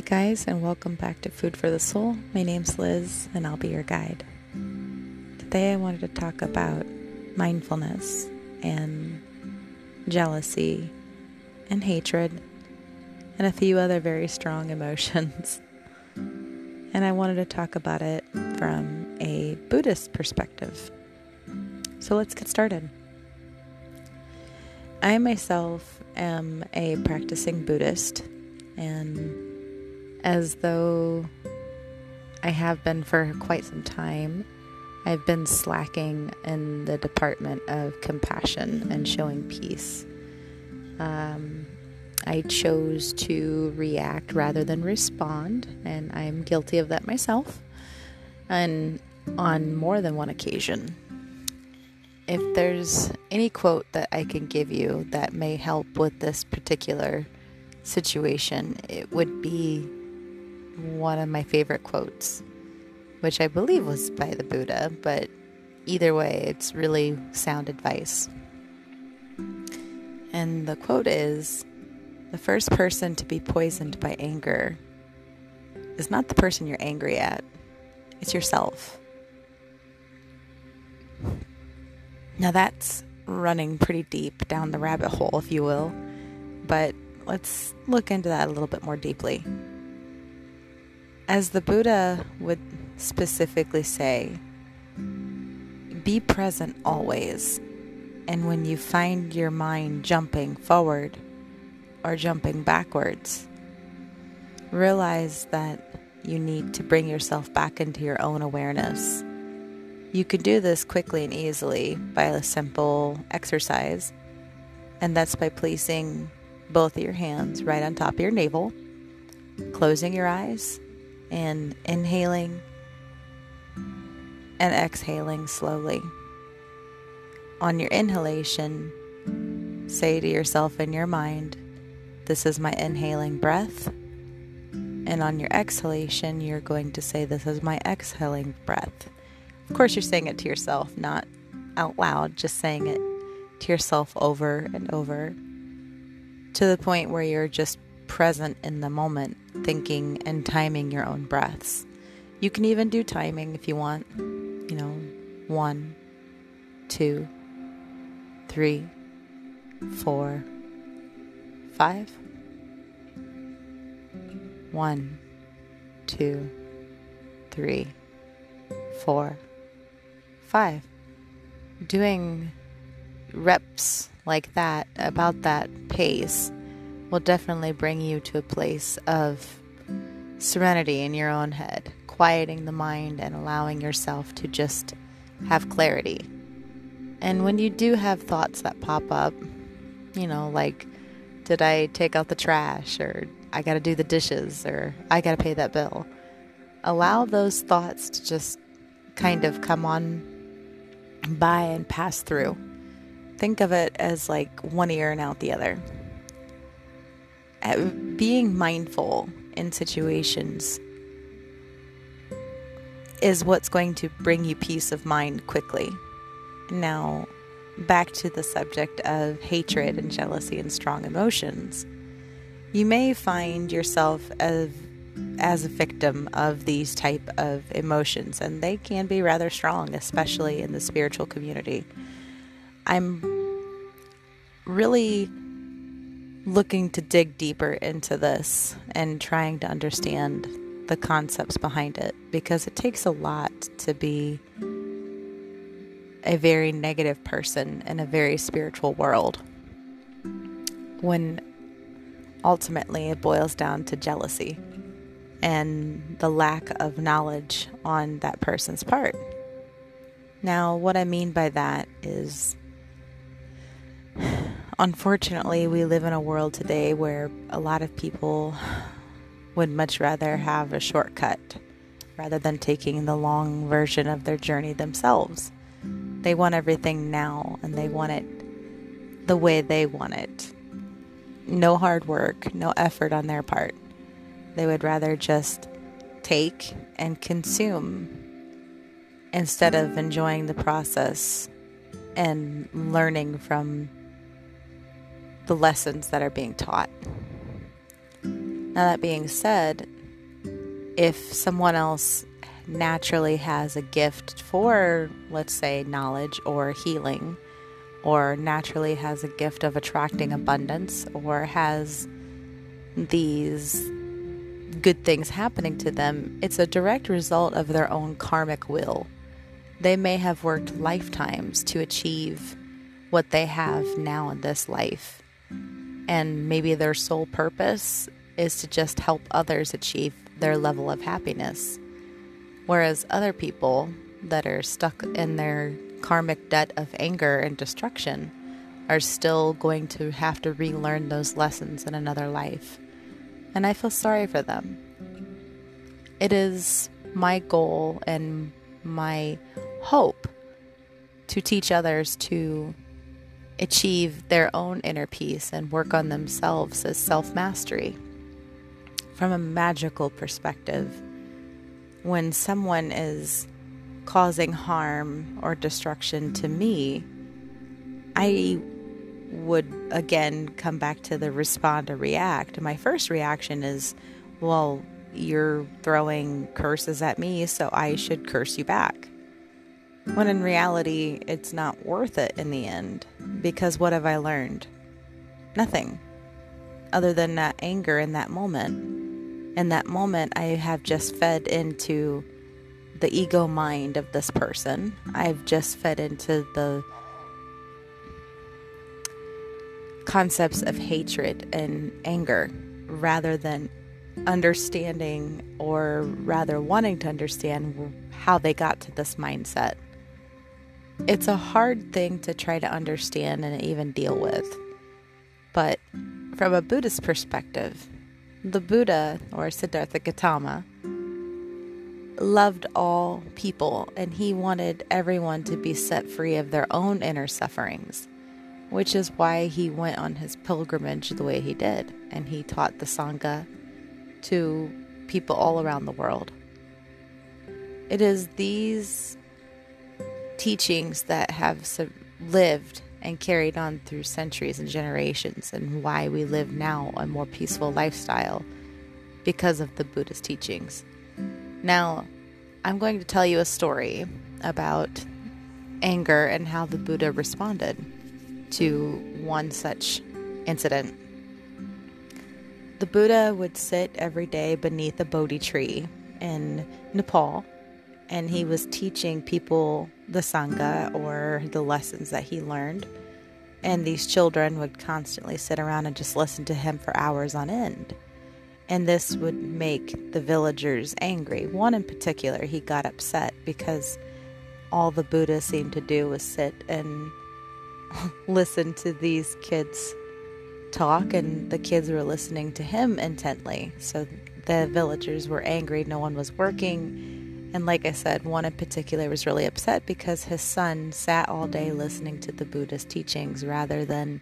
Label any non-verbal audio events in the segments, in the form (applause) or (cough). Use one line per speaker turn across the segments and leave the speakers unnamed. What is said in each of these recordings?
Hey guys, and welcome back to Food for the Soul. My name's Liz, and I'll be your guide. Today I wanted to talk about mindfulness and jealousy and hatred and a few other very strong (laughs) emotions. and I wanted to talk about it from a Buddhist perspective. So let's get started. I myself am a practicing Buddhist, and as though I have been for quite some time, I've been slacking in the department of compassion and showing peace. Um, I chose to react rather than respond, and I'm guilty of that myself, and on more than one occasion. If there's any quote that I can give you that may help with this particular situation, it would be one of my favorite quotes, which I believe was by the Buddha, but either way, it's really sound advice. And the quote is The first person to be poisoned by anger is not the person you're angry at, it's yourself. Now that's running pretty deep down the rabbit hole, if you will, but let's look into that a little bit more deeply. As the Buddha would specifically say, be present always. And when you find your mind jumping forward or jumping backwards, realize that you need to bring yourself back into your own awareness. You can do this quickly and easily by a simple exercise, and that's by placing both of your hands right on top of your navel, closing your eyes, and inhaling and exhaling slowly. On your inhalation, say to yourself in your mind, This is my inhaling breath. And on your exhalation, you're going to say, This is my exhaling breath. Of course, you're saying it to yourself, not out loud, just saying it to yourself over and over to the point where you're just present in the moment, thinking and timing your own breaths. You can even do timing if you want, you know, one, two, three, four, five. One, two, three, four, five. Doing reps like that, about that pace, will definitely bring you to a place of serenity in your own head, quieting the mind and allowing yourself to just have clarity. And when you do have thoughts that pop up, you know, like, did I take out the trash, or I gotta do the dishes, or I gotta pay that bill, allow those thoughts to just kind of come on by and pass through. Think of it as like one ear and out the other being mindful in situations is what's going to bring you peace of mind quickly. Now, back to the subject of hatred and jealousy and strong emotions. You may find yourself as as a victim of these type of emotions and they can be rather strong especially in the spiritual community. I'm really looking to dig deeper into this and trying to understand the concepts behind it because it takes a lot to be a very negative person in a very spiritual world when ultimately it boils down to jealousy and the lack of knowledge on that person's part. Now, what I mean by that is unfortunately, we live in a world today where a lot of people would much rather have a shortcut rather than taking the long version of their journey themselves. They want everything now and they want it the way they want it. No hard work, no effort on their part. They would rather just take and consume instead of enjoying the process and learning from the lessons that are being taught. Now, that being said, if someone else naturally has a gift for, let's say, knowledge or healing, or naturally has a gift of attracting abundance, or has these good things happening to them, it's a direct result of their own karmic will. They may have worked lifetimes to achieve what they have now in this life. And maybe their sole purpose is to just help others achieve their level of happiness. Whereas other people that are stuck in their karmic debt of anger and destruction are still going to have to relearn those lessons in another life. And I feel sorry for them. It is my goal and my hope to teach others to achieve their own inner peace and work on themselves as self mastery. From a magical perspective, when someone is causing harm or destruction to me, I would again come back to the respond or react. My first reaction is, well, you're throwing curses at me, so I should curse you back. When in reality, it's not worth it in the end. Because what have I learned? Nothing. Other than that anger in that moment. In that moment, I have just fed into the ego mind of this person. I've just fed into the concepts of hatred and anger rather than understanding or rather wanting to understand how they got to this mindset. It's a hard thing to try to understand and even deal with. But from a Buddhist perspective, the Buddha, or Siddhartha Gautama, loved all people and he wanted everyone to be set free of their own inner sufferings, which is why he went on his pilgrimage the way he did and he taught the Sangha to people all around the world. It is these teachings that have lived and carried on through centuries and generations, and why we live now a more peaceful lifestyle because of the Buddhist teachings. Now, I'm going to tell you a story about anger and how the Buddha responded to one such incident. The Buddha would sit every day beneath a Bodhi tree in Nepal and he was teaching people the Sangha or the lessons that he learned. And these children would constantly sit around and just listen to him for hours on end. And this would make the villagers angry. One in particular, he got upset because all the Buddha seemed to do was sit and (laughs) listen to these kids talk, and the kids were listening to him intently. So the villagers were angry, no one was working and like I said, one in particular was really upset because his son sat all day listening to the Buddhist teachings rather than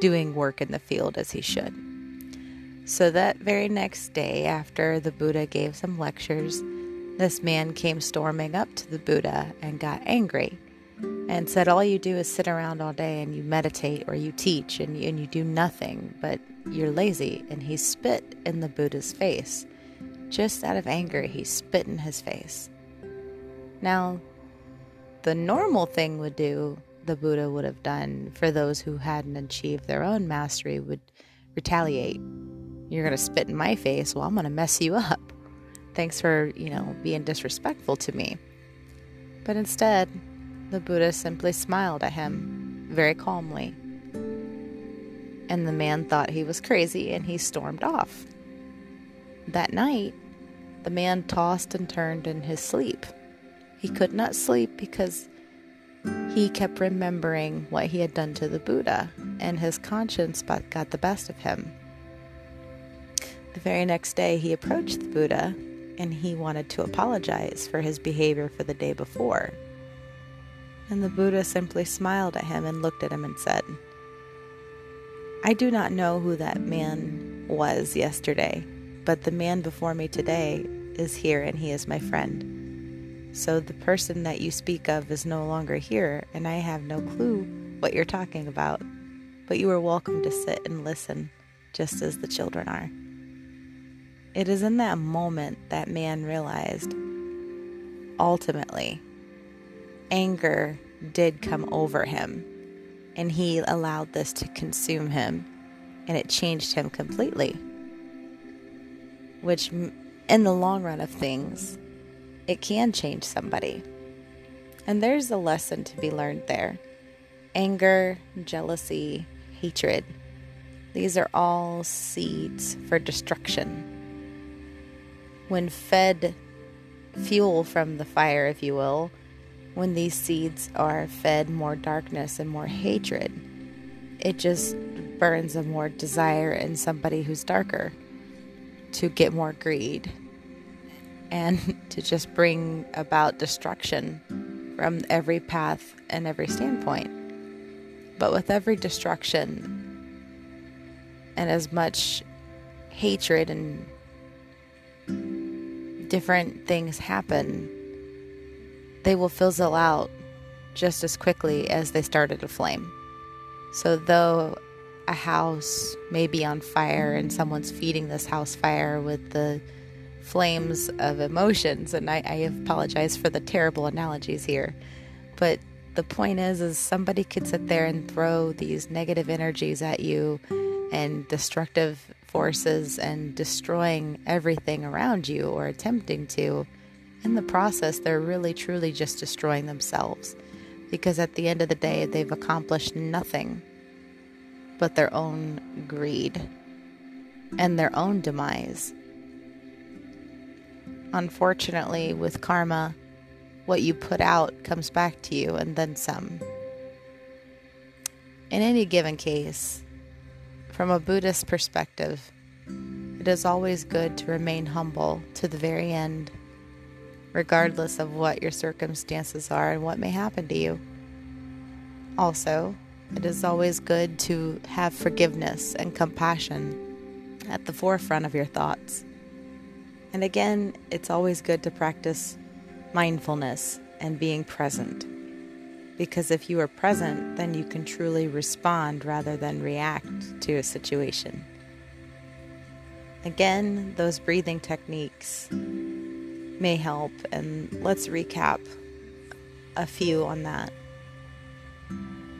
doing work in the field as he should. So that very next day, after the Buddha gave some lectures, this man came storming up to the Buddha and got angry and said, All you do is sit around all day and you meditate or you teach and you, and you do nothing, but you're lazy. And he spit in the Buddha's face just out of anger, he spit in his face. Now, the normal thing would do, the Buddha would have done for those who hadn't achieved their own mastery would retaliate. You're going to spit in my face, well, I'm going to mess you up. Thanks for, you know, being disrespectful to me. But instead, the Buddha simply smiled at him very calmly. And the man thought he was crazy and he stormed off. That night, the man tossed and turned in his sleep. He could not sleep because he kept remembering what he had done to the Buddha, and his conscience got the best of him. The very next day, he approached the Buddha and he wanted to apologize for his behavior for the day before. And the Buddha simply smiled at him and looked at him and said, I do not know who that man was yesterday, but the man before me today is here and he is my friend. So the person that you speak of is no longer here, and I have no clue what you're talking about. But you are welcome to sit and listen, just as the children are. It is in that moment that man realized ultimately anger did come over him and he allowed this to consume him and it changed him completely. Which, in the long run of things, it can change somebody. And there's a lesson to be learned there anger, jealousy, hatred. These are all seeds for destruction. When fed fuel from the fire, if you will, when these seeds are fed more darkness and more hatred, it just burns a more desire in somebody who's darker to get more greed and (laughs) to just bring about destruction from every path and every standpoint. But with every destruction and as much hatred and different things happen, they will fizzle out just as quickly as they started a flame. So, though a house may be on fire and someone's feeding this house fire with the flames of emotions, and I, I apologize for the terrible analogies here, but the point is, is somebody could sit there and throw these negative energies at you and destructive forces and destroying everything around you or attempting to. In the process, they're really truly just destroying themselves because at the end of the day, they've accomplished nothing but their own greed and their own demise. Unfortunately, with karma, what you put out comes back to you and then some. In any given case, from a Buddhist perspective, it is always good to remain humble to the very end regardless of what your circumstances are and what may happen to you. Also, it is always good to have forgiveness and compassion at the forefront of your thoughts. And again, it's always good to practice mindfulness and being present. Because if you are present, then you can truly respond rather than react to a situation. Again, those breathing techniques may help. And let's recap a few on that.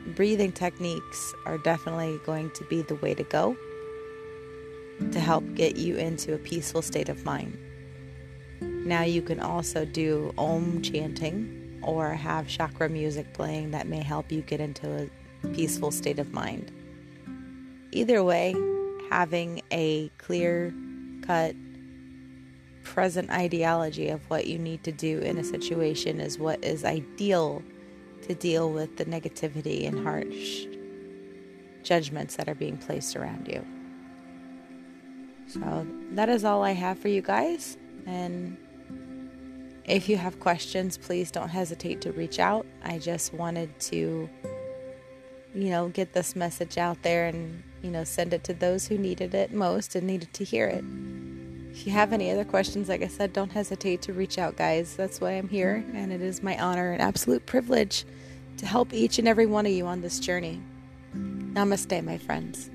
Breathing techniques are definitely going to be the way to go to help get you into a peaceful state of mind. Now, you can also do om chanting or have chakra music playing that may help you get into a peaceful state of mind. Either way, having a clear cut present ideology of what you need to do in a situation is what is ideal to deal with the negativity and harsh judgments that are being placed around you. So, that is all I have for you guys. And if you have questions, please don't hesitate to reach out. I just wanted to, you know, get this message out there and, you know, send it to those who needed it most and needed to hear it. If you have any other questions, like I said, don't hesitate to reach out, guys. That's why I'm here, and it is my honor and absolute privilege to help each and every one of you on this journey. Namaste, my friends.